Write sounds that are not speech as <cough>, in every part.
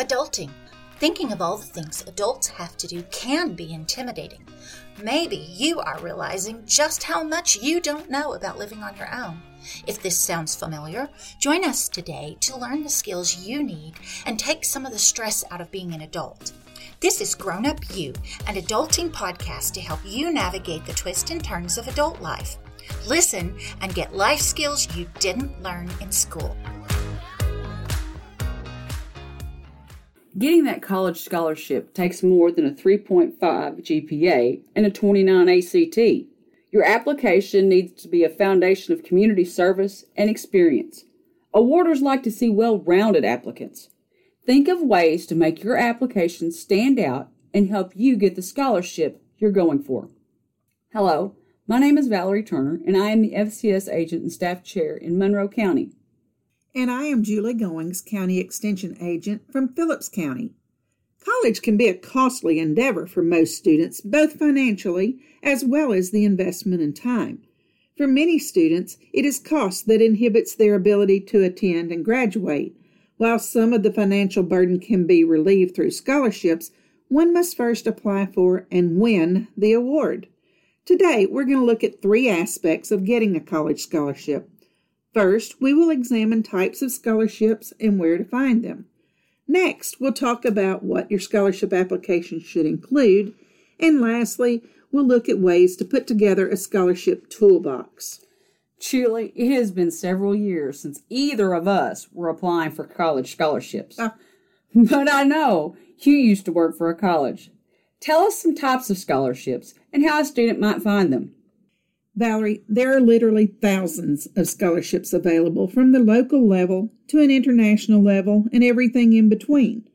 Adulting. Thinking of all the things adults have to do can be intimidating. Maybe you are realizing just how much you don't know about living on your own. If this sounds familiar, join us today to learn the skills you need and take some of the stress out of being an adult. This is Grown Up You, an adulting podcast to help you navigate the twists and turns of adult life. Listen and get life skills you didn't learn in school. Getting that college scholarship takes more than a 3.5 GPA and a 29 ACT. Your application needs to be a foundation of community service and experience. Awarders like to see well rounded applicants. Think of ways to make your application stand out and help you get the scholarship you're going for. Hello, my name is Valerie Turner, and I am the FCS agent and staff chair in Monroe County. And I am Julie Goings, County Extension Agent from Phillips County. College can be a costly endeavor for most students, both financially as well as the investment in time. For many students, it is cost that inhibits their ability to attend and graduate. While some of the financial burden can be relieved through scholarships, one must first apply for and win the award. Today, we're going to look at three aspects of getting a college scholarship. First, we will examine types of scholarships and where to find them. Next, we'll talk about what your scholarship application should include. And lastly, we'll look at ways to put together a scholarship toolbox. Julie, it has been several years since either of us were applying for college scholarships. Uh, <laughs> but I know you used to work for a college. Tell us some types of scholarships and how a student might find them. Valerie, there are literally thousands of scholarships available from the local level to an international level and everything in between.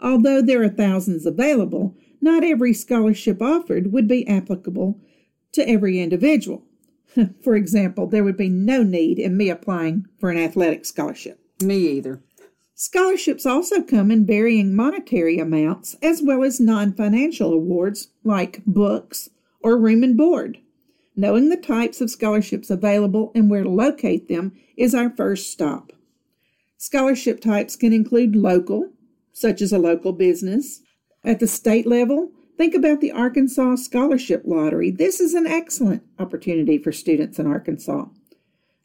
Although there are thousands available, not every scholarship offered would be applicable to every individual. <laughs> for example, there would be no need in me applying for an athletic scholarship. Me either. Scholarships also come in varying monetary amounts as well as non financial awards like books or room and board. Knowing the types of scholarships available and where to locate them is our first stop. Scholarship types can include local, such as a local business. At the state level, think about the Arkansas Scholarship Lottery. This is an excellent opportunity for students in Arkansas.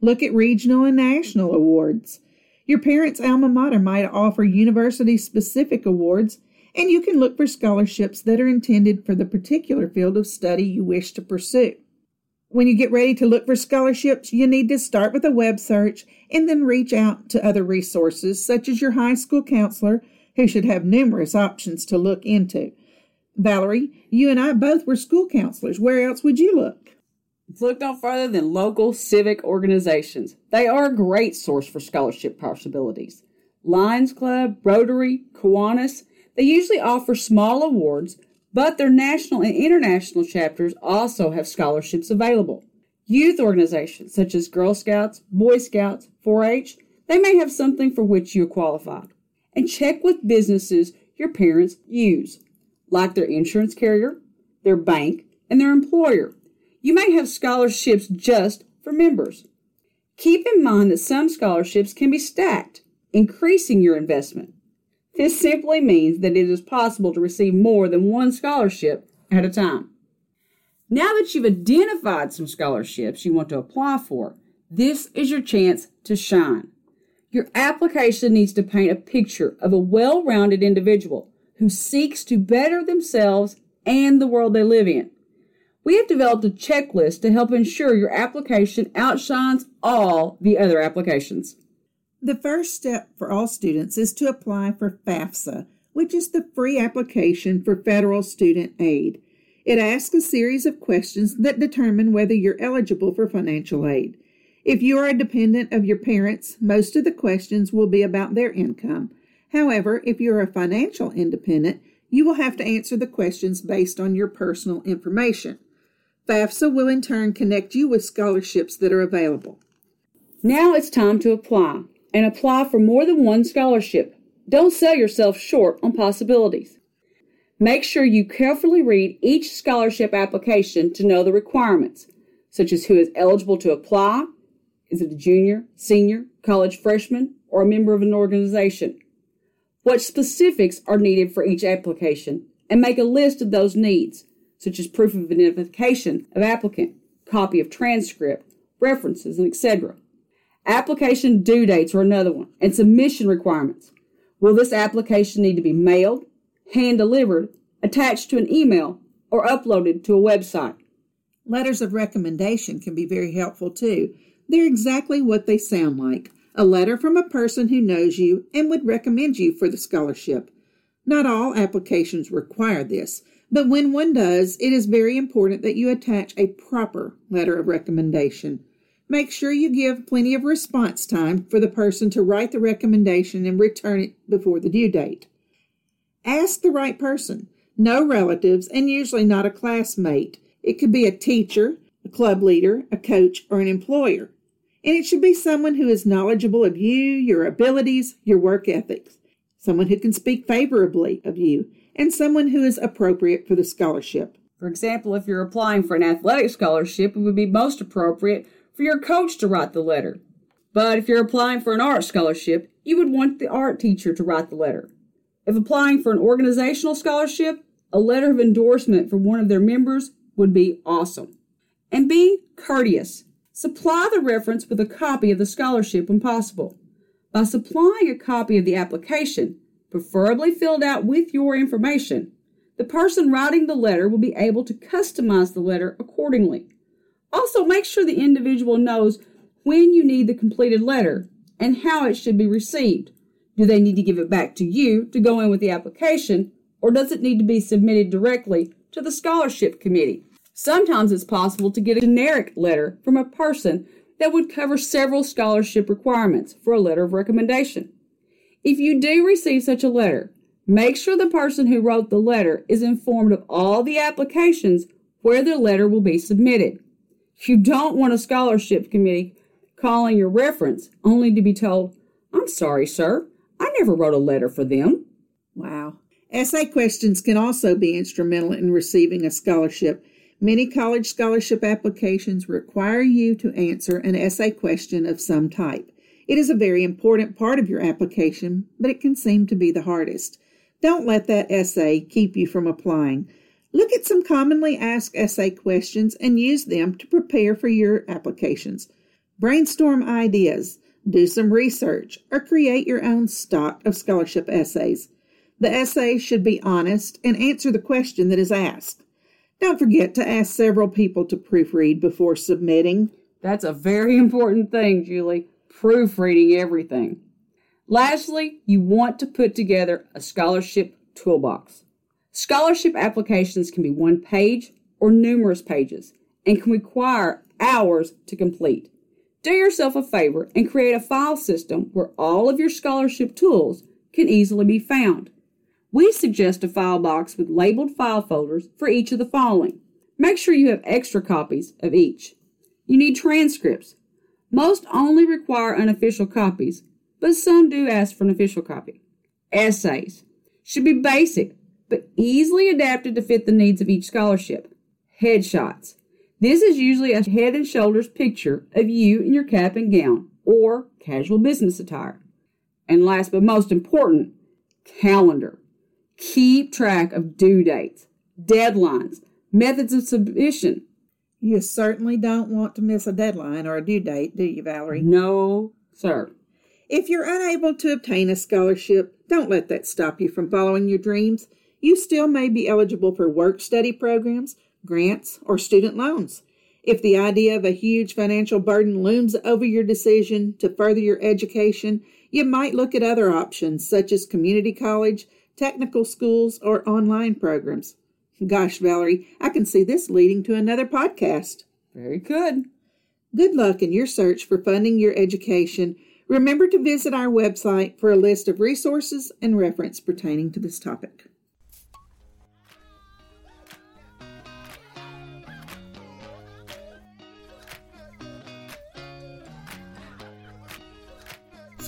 Look at regional and national awards. Your parents' alma mater might offer university specific awards, and you can look for scholarships that are intended for the particular field of study you wish to pursue. When you get ready to look for scholarships, you need to start with a web search and then reach out to other resources, such as your high school counselor, who should have numerous options to look into. Valerie, you and I both were school counselors. Where else would you look? Look no further than local civic organizations. They are a great source for scholarship possibilities. Lions Club, Rotary, Kiwanis, they usually offer small awards but their national and international chapters also have scholarships available. Youth organizations such as Girl Scouts, Boy Scouts, 4 H, they may have something for which you are qualified. And check with businesses your parents use, like their insurance carrier, their bank, and their employer. You may have scholarships just for members. Keep in mind that some scholarships can be stacked, increasing your investment. This simply means that it is possible to receive more than one scholarship at a time. Now that you've identified some scholarships you want to apply for, this is your chance to shine. Your application needs to paint a picture of a well rounded individual who seeks to better themselves and the world they live in. We have developed a checklist to help ensure your application outshines all the other applications. The first step for all students is to apply for FAFSA, which is the free application for federal student aid. It asks a series of questions that determine whether you're eligible for financial aid. If you are a dependent of your parents, most of the questions will be about their income. However, if you're a financial independent, you will have to answer the questions based on your personal information. FAFSA will in turn connect you with scholarships that are available. Now it's time to apply and apply for more than one scholarship. Don't sell yourself short on possibilities. Make sure you carefully read each scholarship application to know the requirements, such as who is eligible to apply, is it a junior, senior, college freshman, or a member of an organization. what specifics are needed for each application, and make a list of those needs, such as proof of identification of applicant, copy of transcript, references, and etc. Application due dates are another one, and submission requirements. Will this application need to be mailed, hand delivered, attached to an email, or uploaded to a website? Letters of recommendation can be very helpful too. They're exactly what they sound like a letter from a person who knows you and would recommend you for the scholarship. Not all applications require this, but when one does, it is very important that you attach a proper letter of recommendation. Make sure you give plenty of response time for the person to write the recommendation and return it before the due date. Ask the right person, no relatives, and usually not a classmate. It could be a teacher, a club leader, a coach, or an employer. And it should be someone who is knowledgeable of you, your abilities, your work ethics, someone who can speak favorably of you, and someone who is appropriate for the scholarship. For example, if you're applying for an athletic scholarship, it would be most appropriate for your coach to write the letter. But if you're applying for an art scholarship, you would want the art teacher to write the letter. If applying for an organizational scholarship, a letter of endorsement from one of their members would be awesome. And be courteous. Supply the reference with a copy of the scholarship when possible. By supplying a copy of the application, preferably filled out with your information, the person writing the letter will be able to customize the letter accordingly. Also, make sure the individual knows when you need the completed letter and how it should be received. Do they need to give it back to you to go in with the application, or does it need to be submitted directly to the scholarship committee? Sometimes it's possible to get a generic letter from a person that would cover several scholarship requirements for a letter of recommendation. If you do receive such a letter, make sure the person who wrote the letter is informed of all the applications where the letter will be submitted. You don't want a scholarship committee calling your reference only to be told, I'm sorry, sir, I never wrote a letter for them. Wow. Essay questions can also be instrumental in receiving a scholarship. Many college scholarship applications require you to answer an essay question of some type. It is a very important part of your application, but it can seem to be the hardest. Don't let that essay keep you from applying. Look at some commonly asked essay questions and use them to prepare for your applications. Brainstorm ideas, do some research, or create your own stock of scholarship essays. The essay should be honest and answer the question that is asked. Don't forget to ask several people to proofread before submitting. That's a very <laughs> important thing, Julie. Proofreading everything. Lastly, you want to put together a scholarship toolbox. Scholarship applications can be one page or numerous pages and can require hours to complete. Do yourself a favor and create a file system where all of your scholarship tools can easily be found. We suggest a file box with labeled file folders for each of the following. Make sure you have extra copies of each. You need transcripts. Most only require unofficial copies, but some do ask for an official copy. Essays should be basic, but easily adapted to fit the needs of each scholarship. Headshots. This is usually a head and shoulders picture of you in your cap and gown or casual business attire. And last but most important, calendar. Keep track of due dates, deadlines, methods of submission. You certainly don't want to miss a deadline or a due date, do you, Valerie? No, sir. If you're unable to obtain a scholarship, don't let that stop you from following your dreams. You still may be eligible for work study programs, grants, or student loans. If the idea of a huge financial burden looms over your decision to further your education, you might look at other options such as community college, technical schools, or online programs. Gosh, Valerie, I can see this leading to another podcast. Very good. Good luck in your search for funding your education. Remember to visit our website for a list of resources and reference pertaining to this topic.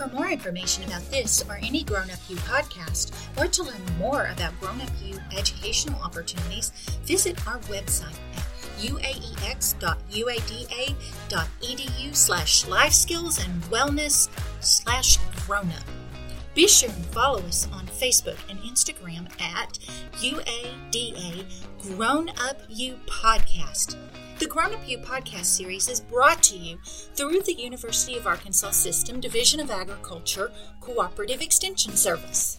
For more information about this or any Grown Up You podcast, or to learn more about Grown Up You educational opportunities, visit our website at uaex.uada.edu slash life skills and wellness slash grown up. Be sure and follow us on Facebook and Instagram at UADA Grown Up You Podcast. The Grown Up You podcast series is brought to you through the University of Arkansas System Division of Agriculture Cooperative Extension Service.